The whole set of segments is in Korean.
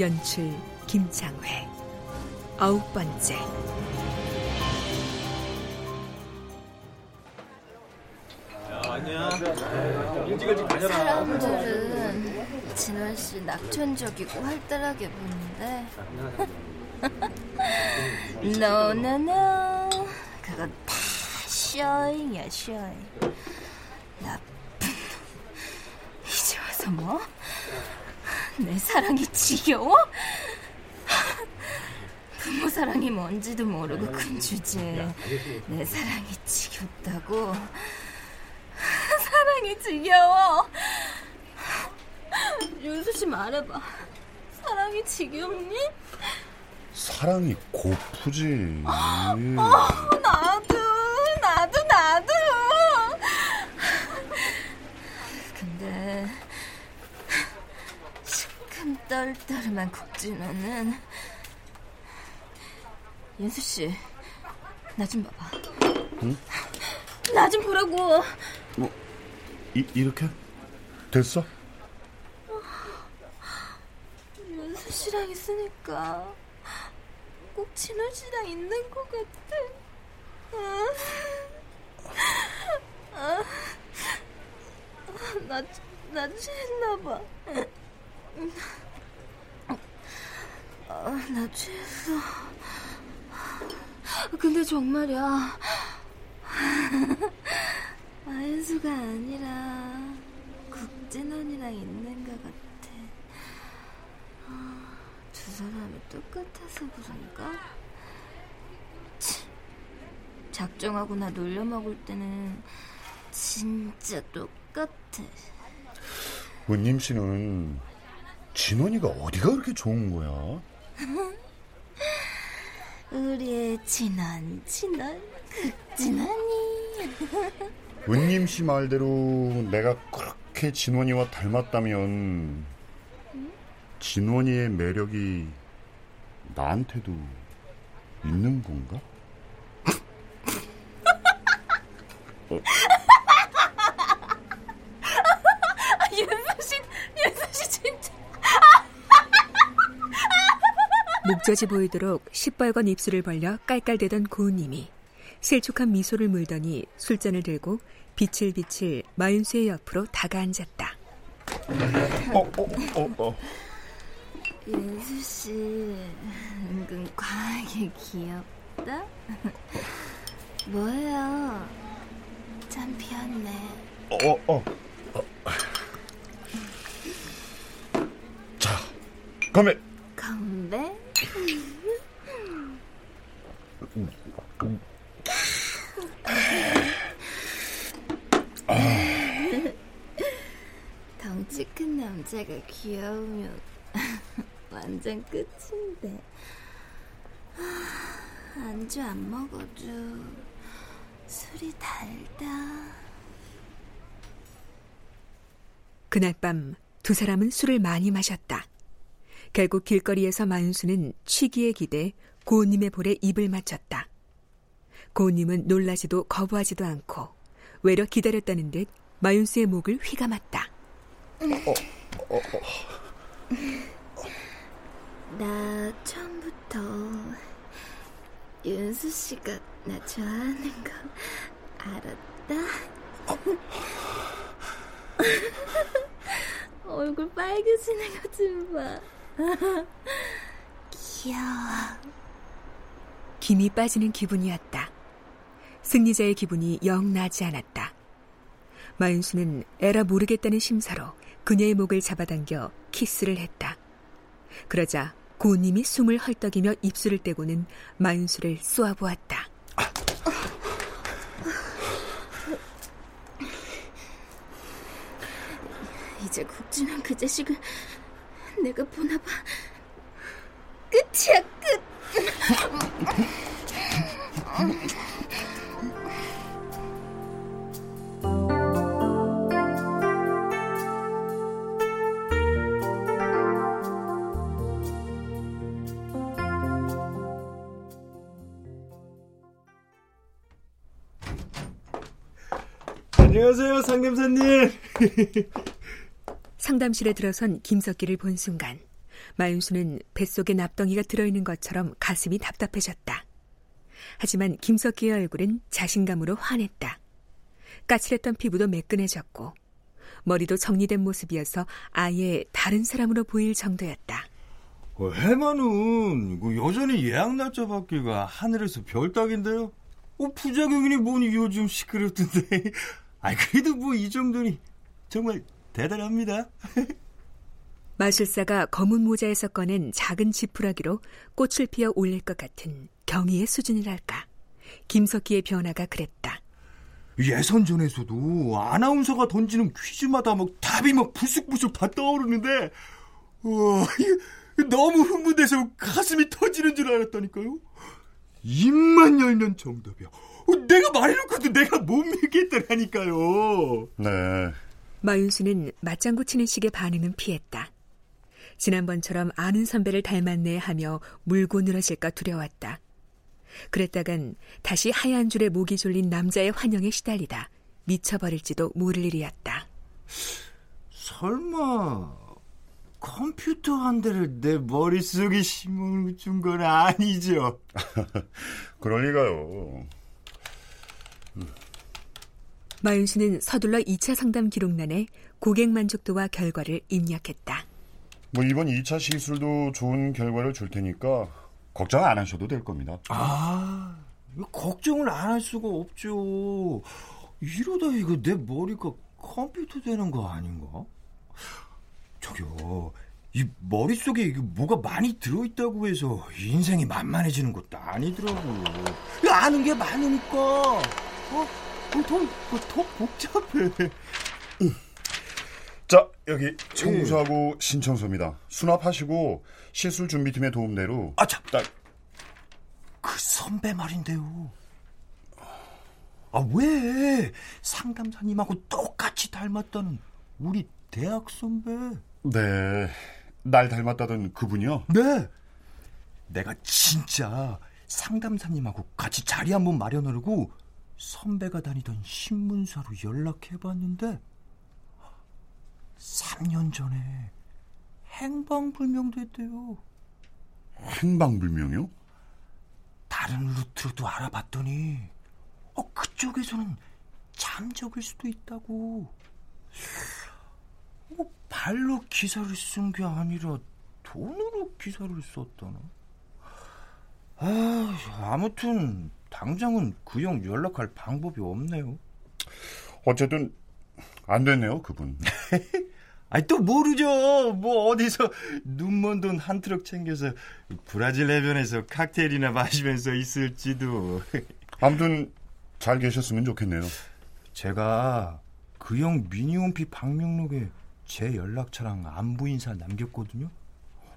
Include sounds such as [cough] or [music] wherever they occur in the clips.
연출 김창회. 아홉 번째. 사람들은 진원 씨 낙천적이고 활달하게 보는데. [laughs] 너너너 그건 다 쇼잉이야 쇼잉. 나쁜 이제 와서 뭐? 내 사랑이 지겨워? 부모 사랑이 뭔지도 모르고 큰 주제에 내 사랑이 지겹다고 사랑이 지겨워 윤수 씨 말해봐 사랑이 지겹니? 사랑이 고프지. 나도 나 시큰떨떨한 국진호는 윤수 씨 나 좀 봐봐. 나좀 보라고. 뭐 이, 이렇게? 됐어? 윤수 씨랑 있으니까 꼭 진호 씨랑 있는 것 같아. 아, 나, 나 취했나 봐. 아, 나 취했어. 근데 정말이야. 아연수가 아니라 국진원이랑 있는 것 같아. 아, 두 사람이 똑같아서 그런가? 치, 작정하거나 놀려먹을 때는 진짜 똑같아. 은님 씨는 진원이가 어디가 그렇게 좋은 거야? [laughs] 우리의 진원, 진원, 극진원이. 은님 씨 말대로 내가 그렇게 진원이와 닮았다면 진원이의 매력이 나한테도 있는 건가? 윤 [laughs] 목젖이 보이도록 시뻘건 입술을 벌려 깔깔대던 고은님이 실촉한 미소를 물더니 술잔을 들고 비칠비칠 마윤수의 옆으로 다가앉았다. 어, 어, 어, 어. 윤수 씨, 은근 과하게 귀엽다? 뭐예요? 참 피었네. 어, 어, 어. 자, 건배. 건배? 덩치 큰 남자가 귀여우면 [laughs] 완전 끝인데 아, 안주 안 먹어도 술이 달다 그날 밤 두 사람은 술을 많이 마셨다. 결국 길거리에서 마윤수는 취기에 기대 고은님의 볼에 입을 맞췄다. 고은님은 놀라지도 거부하지도 않고 외려 기다렸다는 듯 마윤수의 목을 휘감았다. 나 처음부터 윤수 씨가 나 좋아하는 거 알았다. [laughs] 얼굴 빨개지는 거 좀 봐. 귀여워. 김이 빠지는 기분이었다. 승리자의 기분이 영 나지 않았다. 마윤수는 에라 모르겠다는 심사로 그녀의 목을 잡아당겨 키스를 했다. 그러자 고님이 숨을 헐떡이며 입술을 떼고는 마윤수를 쏘아보았다. 이제 국진한 그 자식을 내가 보나 봐. 끝이야, 끝. 안녕하세요, 상담사님. [laughs] 상담실에 들어선 김석기를 본 순간 마윤수는 뱃속에 납덩이가 들어있는 것처럼 가슴이 답답해졌다. 하지만 김석기의 얼굴은 자신감으로 환했다. 까칠했던 피부도 매끈해졌고 머리도 정리된 모습이어서 아예 다른 사람으로 보일 정도였다. 어, 해마는 그 여전히 예약 날짜 받기가 하늘에서 별 따긴데요. 어, 부작용이니 뭐니 요즘 시끄럽던데. [laughs] 아 그래도 뭐 이 정도니 정말 대단합니다. 마술사가 검은 모자에서 꺼낸 작은 지푸라기로 꽃을 피어 올릴 것 같은 경의의 수준이랄까. 김석기의 변화가 그랬다. 예선전에서도 아나운서가 던지는 퀴즈마다 막 답이 막 불쑥불쑥 다 떠오르는데 와 너무 흥분돼서 가슴이 터지는 줄 알았다니까요. 입만 열면 정답이야. 어, 내가 말해놓고도 내가 못 믿겠다라니까요. 네. 마윤수는 맞장구 치는 식의 반응은 피했다. 지난번처럼 아는 선배를 닮았네 하며 물고 늘어질까 두려웠다. 그랬다간 다시 하얀 줄에 목이 졸린 남자의 환영에 시달리다 미쳐버릴지도 모를 일이었다. 설마 컴퓨터 한 대를 내 머릿속에 심어준 건 아니죠? [laughs] 리가요. 마윤수는 서둘러 2차 상담 기록란에 고객 만족도와 결과를 입력했다. 뭐 이번 2차 시술도 좋은 결과를 줄 테니까 걱정 안 하셔도 될 겁니다. 아, 걱정을 안 할 수가 없죠. 이러다 이거 내 머리가 컴퓨터 되는 거 아닌가? 저기요, 이 머릿속에 이게 뭐가 많이 들어있다고 해서 인생이 만만해지는 것도 아니더라고요. 아는 게 많으니까, 어? 더, 더 복잡해. 자, 여기 청구서하고 신청서입니다. 수납하시고 시술 준비팀의 도움대로 아, 참. 딱 그 선배 말인데요. 아, 왜? 상담사님하고 똑같이 닮았다는 우리 대학 선배. 네. 날 닮았다던 그분이요? 네. 내가 진짜 상담사님하고 같이 자리 한번 마련하려고 선배가 다니던 신문사로 연락해봤는데 3년 전에 행방불명 됐대요. 행방불명이요? 다른 루트로도 알아봤더니 어, 그쪽에서는 잠적일 수도 있다고. 뭐 발로 기사를 쓴 게 아니라 돈으로 기사를 썼다나? 아, 아무튼 당장은 그 형 연락할 방법이 없네요. 어쨌든 안 됐네요, 그분. [laughs] 아니 또 모르죠. 뭐 어디서 눈먼 돈 한 트럭 챙겨서 브라질 해변에서 칵테일이나 마시면서 있을지도. [laughs] 아무튼 잘 계셨으면 좋겠네요. 제가 그 형 미니홈피 방명록에 제 연락처랑 안부 인사 남겼거든요.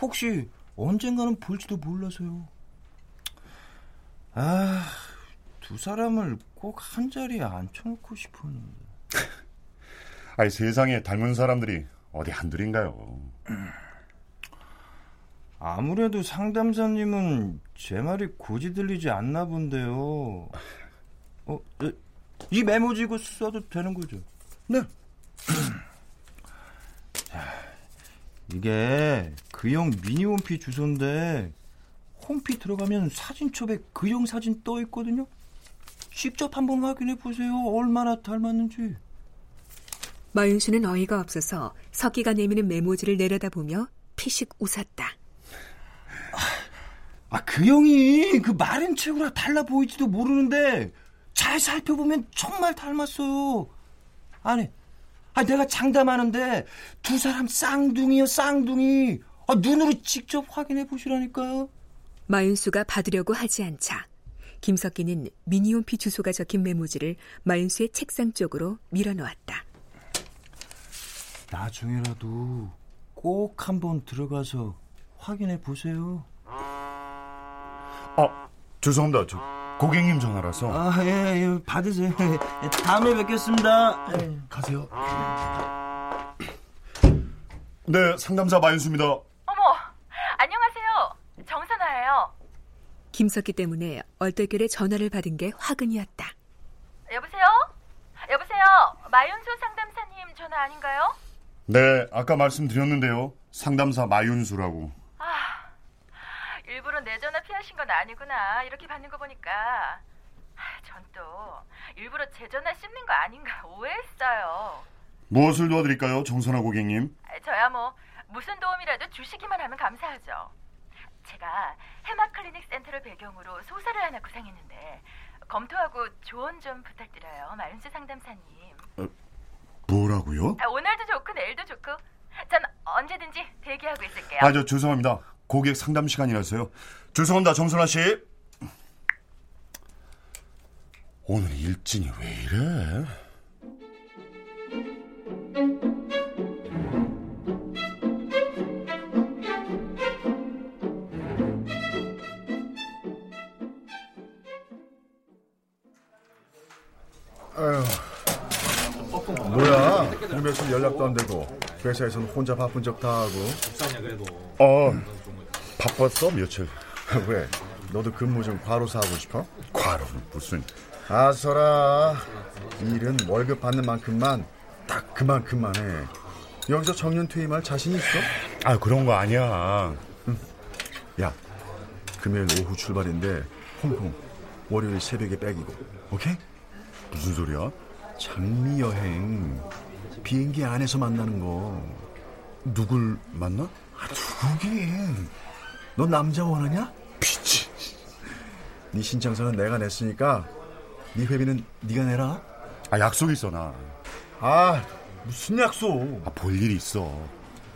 혹시 언젠가는 볼지도 몰라서요. 아, 두 사람을 꼭 한 자리에 앉혀놓고 싶었는데. [laughs] 아니 세상에 닮은 사람들이 어디 한둘인가요? 아무래도 상담사님은 제 말이 고지 들리지 않나 본데요. 어, 네, 이 메모지고 써도 되는 거죠? 네. [clears throat] 자, 이게 그형 미니홈피 주소인데 홈피 들어가면 사진첩에 그형 사진 떠 있거든요. 직접 한번 확인해 보세요. 얼마나 닮았는지. 마윤수는 어이가 없어서 석기가 내미는 메모지를 내려다보며 피식 웃었다. 아, 그 형이 그 마른 체구라 달라 보이지도 모르는데 잘 살펴보면 정말 닮았어요. 아니, 아 내가 장담하는데 두 사람 쌍둥이요, 쌍둥이. 아, 눈으로 직접 확인해 보시라니까요. 마윤수가 받으려고 하지 않자 김석기는 미니홈피 주소가 적힌 메모지를 마윤수의 책상 쪽으로 밀어놓았다. 나중에라도 꼭 한번 들어가서 확인해 보세요. 아, 죄송합니다. 저 고객님 전화라서. 아, 예, 예, 받으세요. [laughs] 다음에 뵙겠습니다. 가세요. 네, 상담사 마윤수입니다. 어머, 안녕하세요. 정선아예요. 김석기 때문에 얼떨결에 전화를 받은 게 화근이었다. 여보세요? 여보세요? 마윤수 상담사님 전화 아닌가요? 네, 아까 말씀드렸는데요. 상담사 마윤수라고. 아, 일부러 내 전화 피하신 건 아니구나. 이렇게 받는 거 보니까. 전 또 일부러 제 전화 씹는 거 아닌가 오해했어요. 무엇을 도와드릴까요, 정선아 고객님? 저야 뭐 무슨 도움이라도 주시기만 하면 감사하죠. 제가 해마 클리닉 센터를 배경으로 소설을 하나 구상했는데 검토하고 조언 좀 부탁드려요. 마윤수 상담사님. 뭐라고요? 아, 오늘도 좋고 내일도 좋고 전 언제든지 대기하고 있을게요. 아, 저 죄송합니다. 고객 상담 시간이라서요. 죄송합니다, 정선아 씨. 오늘 일진이 왜 이래? 뭐야? 이 며칠 연락도 안 되고 회사에서는 혼자 바쁜 척다 하고 어, 바빴어, 며칠. [laughs] 왜? 너도 근무 좀 과로사 하고 싶어? 과로는 무슨. 아서라 일은 월급 받는 만큼만 딱 그만큼만 해 여기서 정년 퇴임할 자신 있어? 아, 그런 거 아니야. [laughs] 야 금요일 오후 출발인데 홍콩 월요일 새벽에 백이고 오케이? 무슨 소리야? 장미 여행 비행기 안에서 만나는 거 누굴 만나? 아, 누구긴 너 남자 원하냐? 미치. 네 신청서는 내가 냈으니까 네 회비는 네가 내라 아, 약속 있어, 나. 아 무슨 약속 아, 볼일 있어.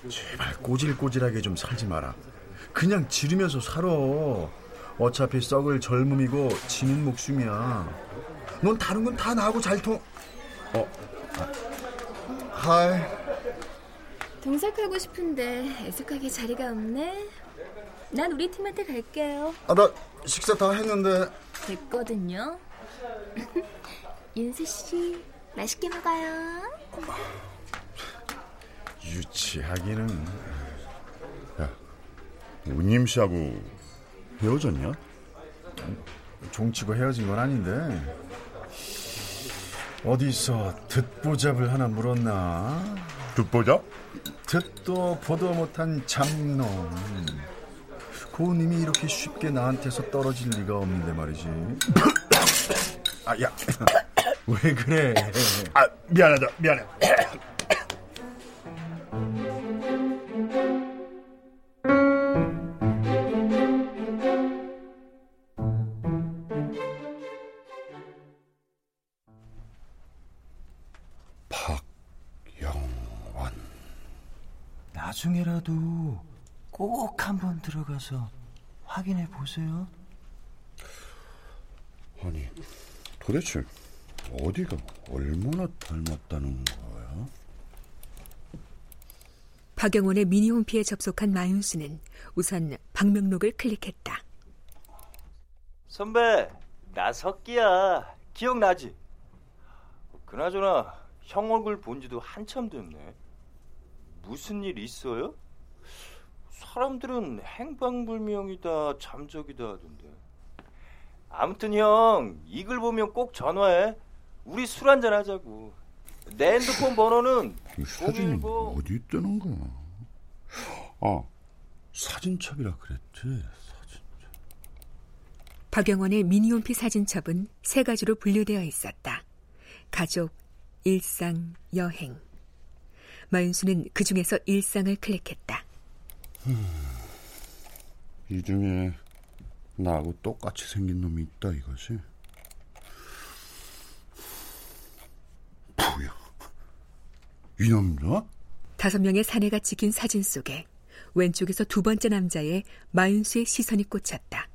제발 꼬질꼬질하게 좀 살지 마라 그냥 지르면서 살아 어차피 썩을 젊음이고 지는 목숨이야 넌 다른 건 다 나하고 잘 통... 어? 아, 하이 동석하고 싶은데 애석하게 자리가 없네. 난 우리 팀한테 갈게요. 아, 나 식사 다 했는데 됐거든요. [laughs] 윤수 씨, 맛있게 먹어요. 유치하기는 야, 우님 씨하고 헤어졌냐? 종치고 헤어진 건 아닌데 어디서 듣보잡을 하나 물었나? 듣보자? 듣도 보도 못한 잡놈 고님이 이렇게 쉽게 나한테서 떨어질 리가 없는데 말이지 [coughs] 아 야 [coughs] 왜 그래 아, 미안하다, 미안해. 나중에라도 꼭 한번 들어가서 확인해 보세요. 아니, 도대체 어디가 얼마나 닮았다는 거야? 박영원의 미니홈피에 접속한 마윤수는 우선 방명록을 클릭했다. 선배, 나 석기야. 기억나지? 그나저나 형 얼굴 본 지도 한참 됐네. 무슨 일 있어요? 사람들은 행방불명이다, 잠적이다 하던데. 아무튼 형, 이글 보면 꼭 전화해. 우리 술 한잔 하자고. 내 핸드폰 번호는 이 사진이 010. 어디 있다는 거야? 아, 사진첩이라 그랬지. 박영원의 미니홈피 사진첩은 세 가지로 분류되어 있었다. 가족, 일상, 여행. 마윤수는 그 중에서 일상을 클릭했다. 이 중에 나하고 똑같이 생긴 놈이 있다 이거지. 뭐야? 이놈이야? 다섯 명의 사내가 찍힌 사진 속에 왼쪽에서 두 번째 남자의 마윤수의 시선이 꽂혔다.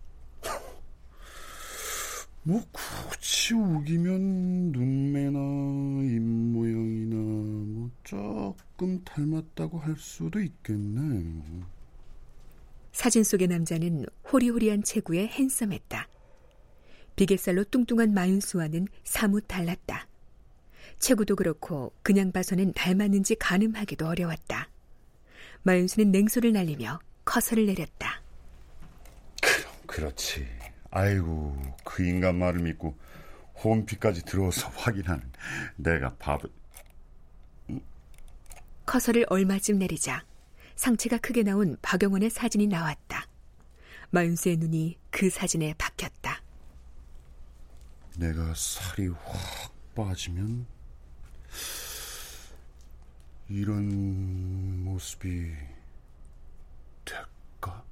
뭐 굳이 우기면 눈매나 입모양이나 뭐 조금 닮았다고 할 수도 있겠네. 사진 속의 남자는 호리호리한 체구에 핸섬했다. 비계살로 뚱뚱한 마윤수와는 사뭇 달랐다. 체구도 그렇고 그냥 봐서는 닮았는지 가늠하기도 어려웠다. 마윤수는 냉소를 날리며 커서를 내렸다. 그럼 그렇지. 아이고 그 인간 말을 믿고 홈피까지 들어와서 [laughs] 확인하는 내가 바보. 커서를 얼마쯤 내리자 상체가 크게 나온 박영원의 사진이 나왔다. 마윤수의 눈이 그 사진에 박혔다. 내가 살이 확 빠지면 이런 모습이 될까?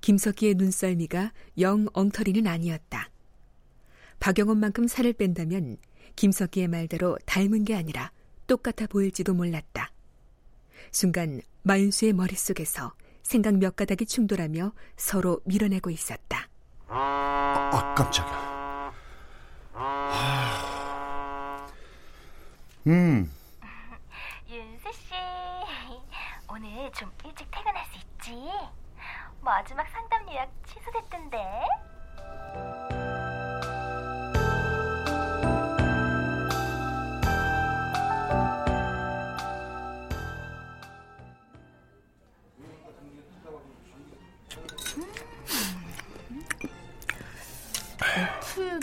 김석기의 눈썰미가 영 엉터리는 아니었다. 박영원만큼 살을 뺀다면 김석기의 말대로 닮은 게 아니라 똑같아 보일지도 몰랐다. 순간 마윤수의 머릿속에서 생각 몇 가닥이 충돌하며 서로 밀어내고 있었다. 아, 아 깜짝이야. 하... 음. 윤수 씨, 오늘 좀 일찍 퇴근할 수 있지? 마지막 상담 예약 취소됐던데.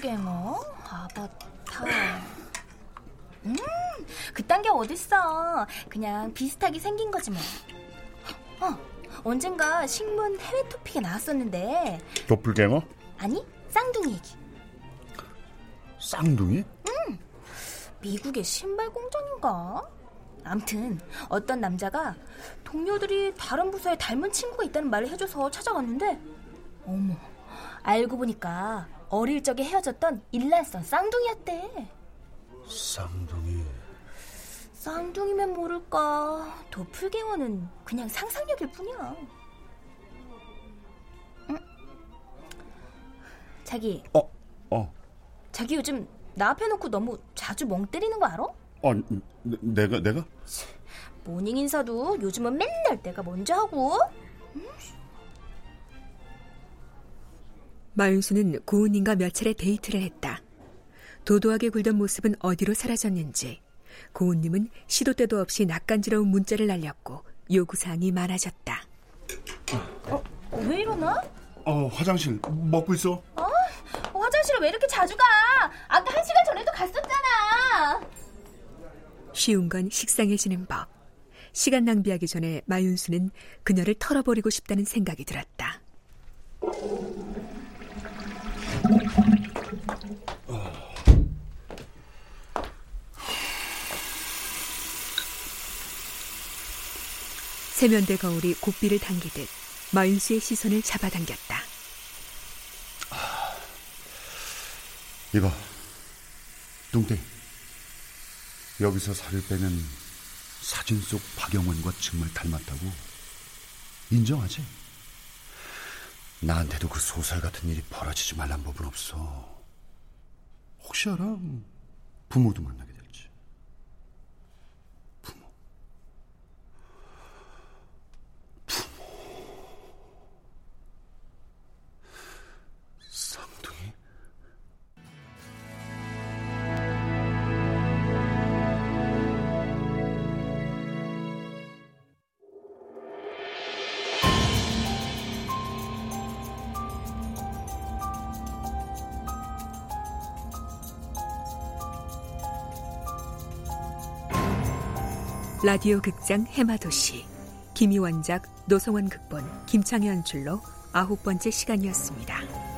풀갱어, 아바타. 음, 그딴 게 어딨어. 그냥 비슷하게 생긴 거지 뭐. 어, 언젠가 신문 해외 토픽에 나왔었는데. 도플갱어? 아니, 쌍둥이 얘기. 쌍둥이? 응. 미국의 신발 공장인가? 암튼 어떤 남자가 동료들이 다른 부서에 닮은 친구가 있다는 말을 해줘서 찾아갔는데 어머 알고 보니까 어릴 적에 헤어졌던 일란성 쌍둥이였대 쌍둥이 쌍둥이면 모를까 도플갱어는 그냥 상상력일 뿐이야 응? 자기 어? 어 자기 요즘 나 앞에 놓고 너무 자주 멍 때리는 거 알아? 어, 내, 내가 내가? 모닝 인사도 요즘은 맨날 내가 먼저 하고. 마윤수는 고은님과 몇 차례 데이트를 했다. 도도하게 굴던 모습은 어디로 사라졌는지 고은님은 시도 때도 없이 낯간지러운 문자를 날렸고 요구사항이 많아졌다. 어, 왜 이러나? 어, 화장실 먹고 있어. 어? 화장실에 왜 이렇게 자주 가? 아까 한 시간 전에도 갔었잖아. 쉬운 건 식상해지는 법. 시간 낭비하기 전에 마윤수는 그녀를 털어버리고 싶다는 생각이 들었다. 세면대 거울이 고삐를 당기듯 마윤수의 시선을 잡아당겼다. 이봐, 뚱땡. 여기서 살을 빼면 사진 속 박영원과 정말 닮았다고 인정하지? 나한테도 그 소설 같은 일이 벌어지지 말란 법은 없어. 혹시 알아? 부모도 만나게 될 라디오 극장 해마도시 김희원작 노성원 극본 김창현 연출로 아홉 번째 시간이었습니다.